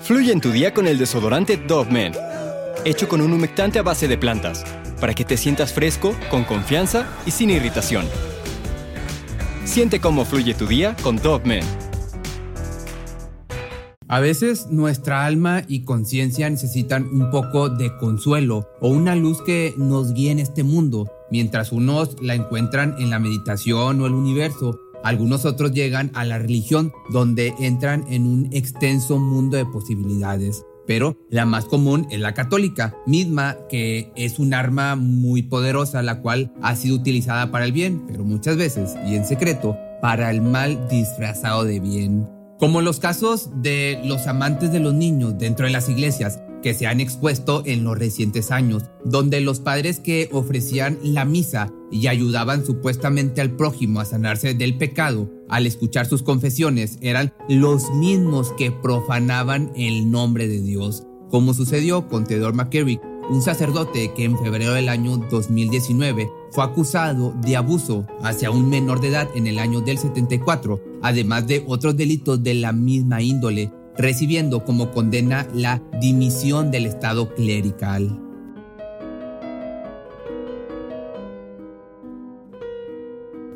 Fluye en tu día con el desodorante Dove Men, hecho con un humectante a base de plantas, para que te sientas fresco, con confianza y sin irritación. Siente cómo fluye tu día con Dove Men. A veces nuestra alma y conciencia necesitan un poco de consuelo o una luz que nos guíe en este mundo, mientras unos la encuentran en la meditación o el universo algunos otros llegan a la religión donde entran en un extenso mundo de posibilidades. Pero la más común es la católica, misma que es un arma muy poderosa la cual ha sido utilizada para el bien, pero muchas veces y en secreto para el mal disfrazado de bien. Como los casos de los amantes de los niños dentro de las iglesias, que se han expuesto en los recientes años, donde los padres que ofrecían la misa y ayudaban supuestamente al prójimo a sanarse del pecado, al escuchar sus confesiones, eran los mismos que profanaban el nombre de Dios, como sucedió con Theodore McCarrick, un sacerdote que en febrero del año 2019 fue acusado de abuso hacia un menor de edad en el año del 74, además de otros delitos de la misma índole, recibiendo como condena la dimisión del Estado clerical.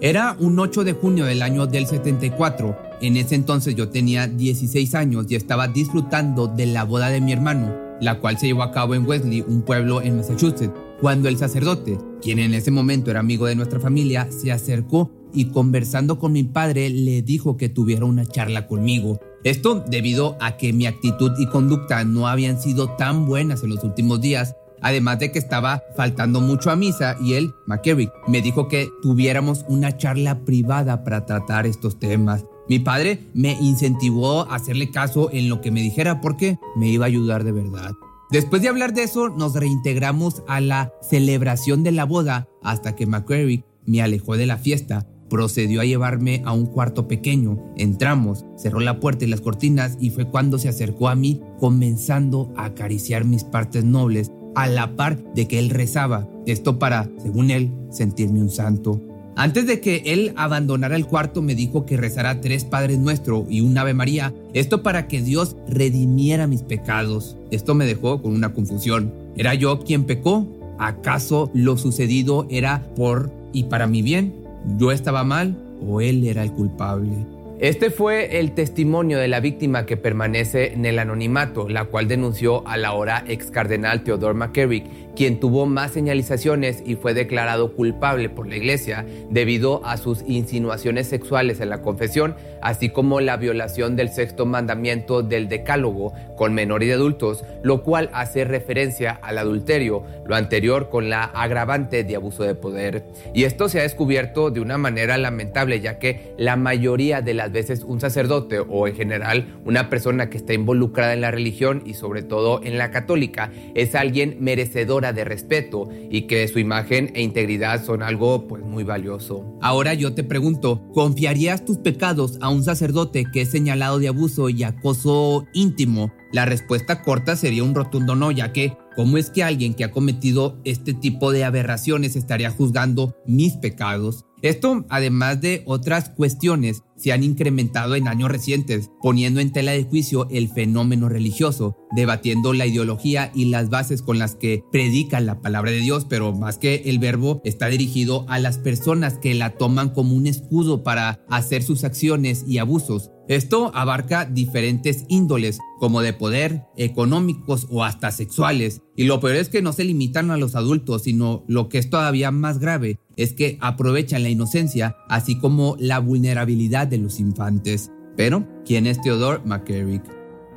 Era un 8 de junio del año del 74. En ese entonces yo tenía 16 años y estaba disfrutando de la boda de mi hermano, la cual se llevó a cabo en Wesley, un pueblo en Massachusetts, cuando el sacerdote, quien en ese momento era amigo de nuestra familia, se acercó y conversando con mi padre le dijo que tuviera una charla conmigo esto debido a que mi actitud y conducta no habían sido tan buenas en los últimos días, además de que estaba faltando mucho a misa y él, McKerrick, me dijo que tuviéramos una charla privada para tratar estos temas. Mi padre me incentivó a hacerle caso en lo que me dijera porque me iba a ayudar de verdad. Después de hablar de eso, nos reintegramos a la celebración de la boda hasta que McCreary me alejó de la fiesta procedió a llevarme a un cuarto pequeño. Entramos, cerró la puerta y las cortinas y fue cuando se acercó a mí comenzando a acariciar mis partes nobles a la par de que él rezaba. Esto para, según él, sentirme un santo. Antes de que él abandonara el cuarto me dijo que rezara tres Padres Nuestro y un Ave María, esto para que Dios redimiera mis pecados. Esto me dejó con una confusión. ¿Era yo quien pecó? ¿Acaso lo sucedido era por y para mi bien? Yo estaba mal o él era el culpable. Este fue el testimonio de la víctima que permanece en el anonimato, la cual denunció a la ahora ex cardenal Theodore McCarrick quien tuvo más señalizaciones y fue declarado culpable por la iglesia debido a sus insinuaciones sexuales en la confesión, así como la violación del sexto mandamiento del decálogo con menores y adultos, lo cual hace referencia al adulterio, lo anterior con la agravante de abuso de poder. Y esto se ha descubierto de una manera lamentable, ya que la mayoría de las veces un sacerdote o en general una persona que está involucrada en la religión y sobre todo en la católica es alguien merecedor de respeto y que su imagen e integridad son algo pues muy valioso. Ahora yo te pregunto, ¿confiarías tus pecados a un sacerdote que es señalado de abuso y acoso íntimo? La respuesta corta sería un rotundo no, ya que ¿cómo es que alguien que ha cometido este tipo de aberraciones estaría juzgando mis pecados? Esto, además de otras cuestiones, se han incrementado en años recientes, poniendo en tela de juicio el fenómeno religioso, debatiendo la ideología y las bases con las que predican la palabra de Dios, pero más que el verbo está dirigido a las personas que la toman como un escudo para hacer sus acciones y abusos. Esto abarca diferentes índoles, como de poder, económicos o hasta sexuales. Y lo peor es que no se limitan a los adultos, sino lo que es todavía más grave, es que aprovechan la inocencia, así como la vulnerabilidad de los infantes. Pero, ¿quién es Theodore McCarrick?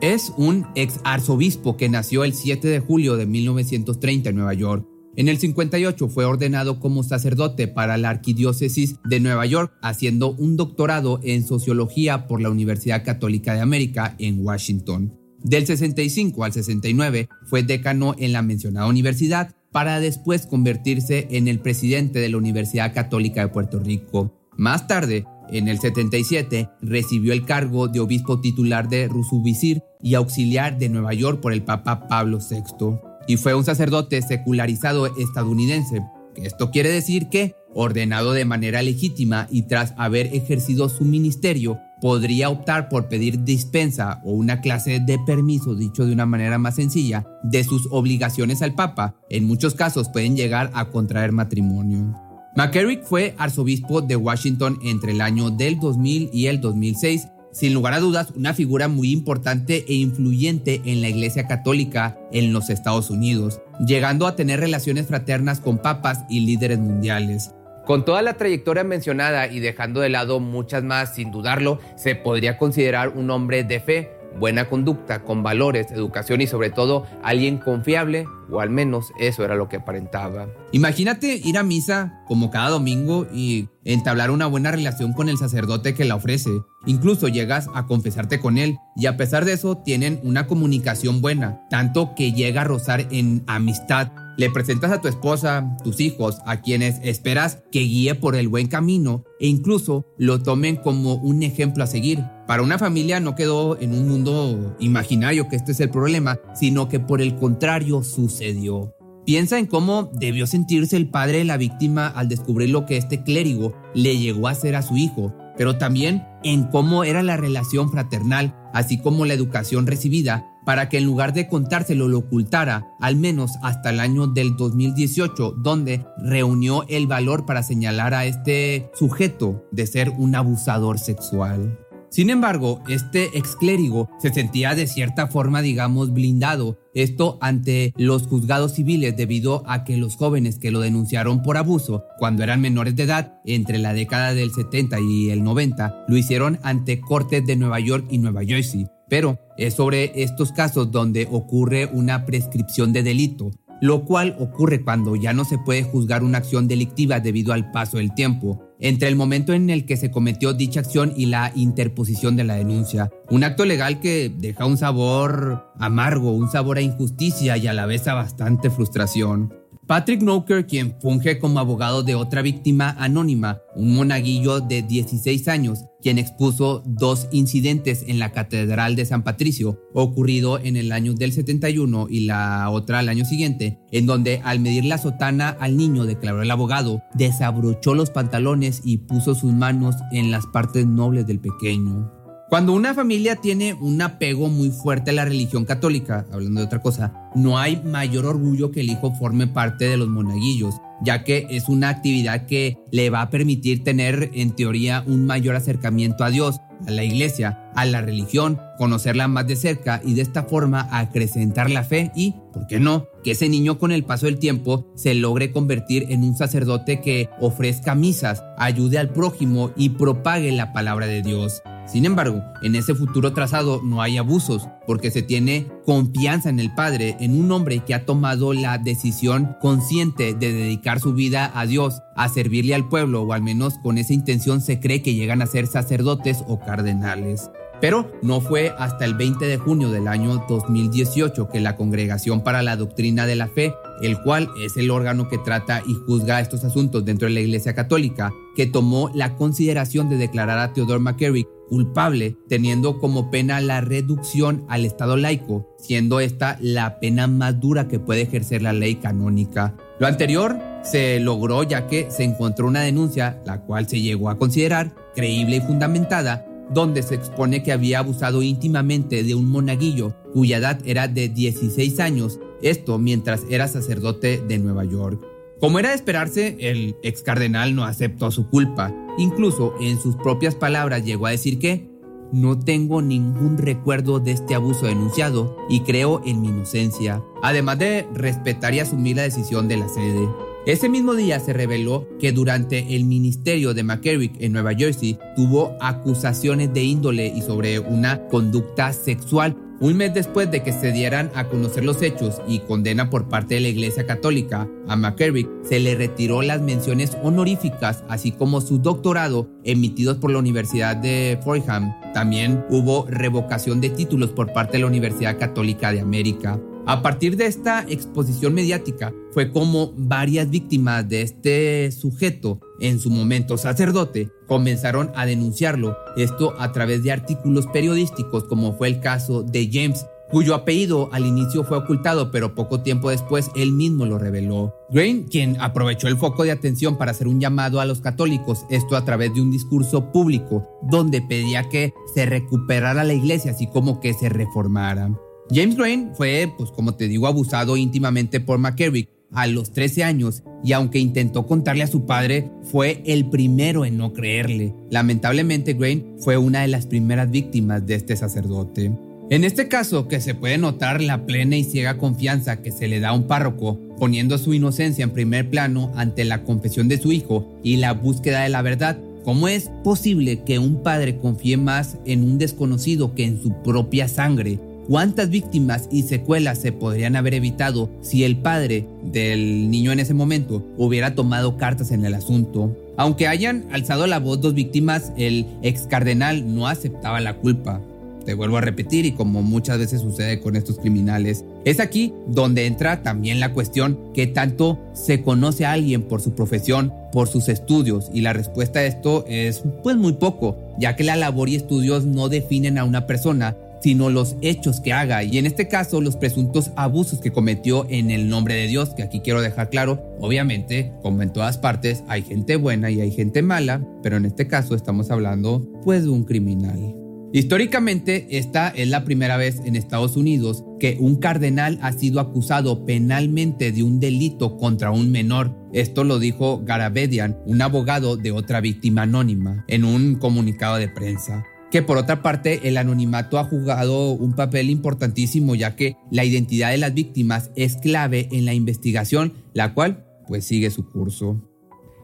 Es un ex arzobispo que nació el 7 de julio de 1930 en Nueva York. En el 58 fue ordenado como sacerdote para la Arquidiócesis de Nueva York, haciendo un doctorado en sociología por la Universidad Católica de América en Washington. Del 65 al 69 fue decano en la mencionada universidad para después convertirse en el presidente de la Universidad Católica de Puerto Rico. Más tarde, en el 77, recibió el cargo de obispo titular de Rusubisir y auxiliar de Nueva York por el Papa Pablo VI. Y fue un sacerdote secularizado estadounidense. Esto quiere decir que, ordenado de manera legítima y tras haber ejercido su ministerio, podría optar por pedir dispensa o una clase de permiso, dicho de una manera más sencilla, de sus obligaciones al Papa. En muchos casos pueden llegar a contraer matrimonio. McCarrick fue arzobispo de Washington entre el año del 2000 y el 2006, sin lugar a dudas una figura muy importante e influyente en la Iglesia Católica en los Estados Unidos, llegando a tener relaciones fraternas con papas y líderes mundiales. Con toda la trayectoria mencionada y dejando de lado muchas más sin dudarlo, se podría considerar un hombre de fe, buena conducta, con valores, educación y sobre todo alguien confiable, o al menos eso era lo que aparentaba. Imagínate ir a misa como cada domingo y entablar una buena relación con el sacerdote que la ofrece. Incluso llegas a confesarte con él y a pesar de eso tienen una comunicación buena, tanto que llega a rozar en amistad le presentas a tu esposa, tus hijos, a quienes esperas que guíe por el buen camino e incluso lo tomen como un ejemplo a seguir. Para una familia no quedó en un mundo imaginario que este es el problema, sino que por el contrario sucedió. Piensa en cómo debió sentirse el padre de la víctima al descubrir lo que este clérigo le llegó a hacer a su hijo, pero también en cómo era la relación fraternal, así como la educación recibida para que en lugar de contárselo lo ocultara, al menos hasta el año del 2018, donde reunió el valor para señalar a este sujeto de ser un abusador sexual. Sin embargo, este ex clérigo se sentía de cierta forma, digamos, blindado, esto ante los juzgados civiles debido a que los jóvenes que lo denunciaron por abuso cuando eran menores de edad, entre la década del 70 y el 90, lo hicieron ante cortes de Nueva York y Nueva Jersey, pero es sobre estos casos donde ocurre una prescripción de delito, lo cual ocurre cuando ya no se puede juzgar una acción delictiva debido al paso del tiempo, entre el momento en el que se cometió dicha acción y la interposición de la denuncia. Un acto legal que deja un sabor amargo, un sabor a injusticia y a la vez a bastante frustración. Patrick Noker, quien funge como abogado de otra víctima anónima, un monaguillo de 16 años, quien expuso dos incidentes en la Catedral de San Patricio, ocurrido en el año del 71 y la otra al año siguiente, en donde al medir la sotana al niño, declaró el abogado, desabrochó los pantalones y puso sus manos en las partes nobles del pequeño. Cuando una familia tiene un apego muy fuerte a la religión católica, hablando de otra cosa, no hay mayor orgullo que el hijo forme parte de los monaguillos, ya que es una actividad que le va a permitir tener en teoría un mayor acercamiento a Dios, a la iglesia, a la religión, conocerla más de cerca y de esta forma acrecentar la fe y, ¿por qué no?, que ese niño con el paso del tiempo se logre convertir en un sacerdote que ofrezca misas, ayude al prójimo y propague la palabra de Dios. Sin embargo, en ese futuro trazado no hay abusos, porque se tiene confianza en el Padre, en un hombre que ha tomado la decisión consciente de dedicar su vida a Dios, a servirle al pueblo, o al menos con esa intención se cree que llegan a ser sacerdotes o cardenales. Pero no fue hasta el 20 de junio del año 2018 que la Congregación para la Doctrina de la Fe, el cual es el órgano que trata y juzga estos asuntos dentro de la Iglesia Católica, que tomó la consideración de declarar a Theodore McCarrick culpable, teniendo como pena la reducción al Estado laico, siendo esta la pena más dura que puede ejercer la ley canónica. Lo anterior se logró ya que se encontró una denuncia, la cual se llegó a considerar creíble y fundamentada, donde se expone que había abusado íntimamente de un monaguillo cuya edad era de 16 años, esto mientras era sacerdote de Nueva York. Como era de esperarse, el ex cardenal no aceptó su culpa. Incluso en sus propias palabras llegó a decir que no tengo ningún recuerdo de este abuso denunciado y creo en mi inocencia, además de respetar y asumir la decisión de la sede. Ese mismo día se reveló que durante el ministerio de McCarrick en Nueva Jersey tuvo acusaciones de índole y sobre una conducta sexual Un mes después de que se dieran a conocer los hechos y condena por parte de la Iglesia Católica a McCarrick, se le retiró las menciones honoríficas, así como su doctorado emitidos por la Universidad de Fordham. También hubo revocación de títulos por parte de la Universidad Católica de América. A partir de esta exposición mediática fue como varias víctimas de este sujeto, en su momento sacerdote, comenzaron a denunciarlo, esto a través de artículos periodísticos como fue el caso de James, cuyo apellido al inicio fue ocultado, pero poco tiempo después él mismo lo reveló. Grain, quien aprovechó el foco de atención para hacer un llamado a los católicos, esto a través de un discurso público, donde pedía que se recuperara la iglesia, así como que se reformara. James Grain fue, pues como te digo, abusado íntimamente por McCarrick a los 13 años y aunque intentó contarle a su padre, fue el primero en no creerle. Lamentablemente, Grain fue una de las primeras víctimas de este sacerdote. En este caso, que se puede notar la plena y ciega confianza que se le da a un párroco, poniendo su inocencia en primer plano ante la confesión de su hijo y la búsqueda de la verdad, ¿cómo es posible que un padre confíe más en un desconocido que en su propia sangre? ¿Cuántas víctimas y secuelas se podrían haber evitado si el padre del niño en ese momento hubiera tomado cartas en el asunto? Aunque hayan alzado la voz dos víctimas, el ex cardenal no aceptaba la culpa. Te vuelvo a repetir y como muchas veces sucede con estos criminales, es aquí donde entra también la cuestión que tanto se conoce a alguien por su profesión, por sus estudios y la respuesta a esto es pues muy poco, ya que la labor y estudios no definen a una persona, sino los hechos que haga y en este caso los presuntos abusos que cometió en el nombre de Dios, que aquí quiero dejar claro, obviamente, como en todas partes, hay gente buena y hay gente mala, pero en este caso estamos hablando pues de un criminal. Históricamente, esta es la primera vez en Estados Unidos que un cardenal ha sido acusado penalmente de un delito contra un menor. Esto lo dijo Garabedian, un abogado de otra víctima anónima, en un comunicado de prensa que por otra parte el anonimato ha jugado un papel importantísimo ya que la identidad de las víctimas es clave en la investigación, la cual pues sigue su curso.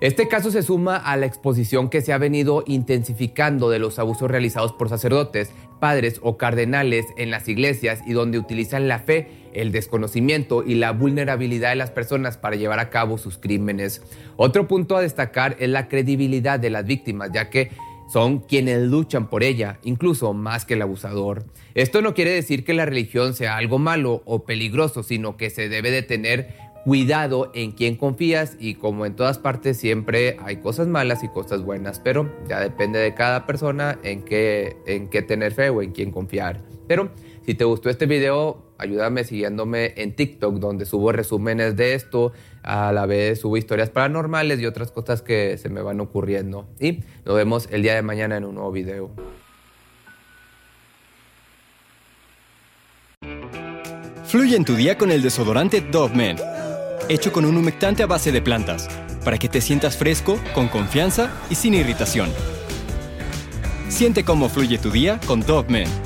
Este caso se suma a la exposición que se ha venido intensificando de los abusos realizados por sacerdotes, padres o cardenales en las iglesias y donde utilizan la fe, el desconocimiento y la vulnerabilidad de las personas para llevar a cabo sus crímenes. Otro punto a destacar es la credibilidad de las víctimas, ya que son quienes luchan por ella, incluso más que el abusador. Esto no quiere decir que la religión sea algo malo o peligroso, sino que se debe de tener cuidado en quién confías y como en todas partes siempre hay cosas malas y cosas buenas, pero ya depende de cada persona en qué, en qué tener fe o en quién confiar. Pero si te gustó este video, ayúdame siguiéndome en TikTok, donde subo resúmenes de esto, a la vez subo historias paranormales y otras cosas que se me van ocurriendo. Y nos vemos el día de mañana en un nuevo video. Fluye en tu día con el desodorante Dove Men, hecho con un humectante a base de plantas, para que te sientas fresco, con confianza y sin irritación. Siente cómo fluye tu día con Dove Men.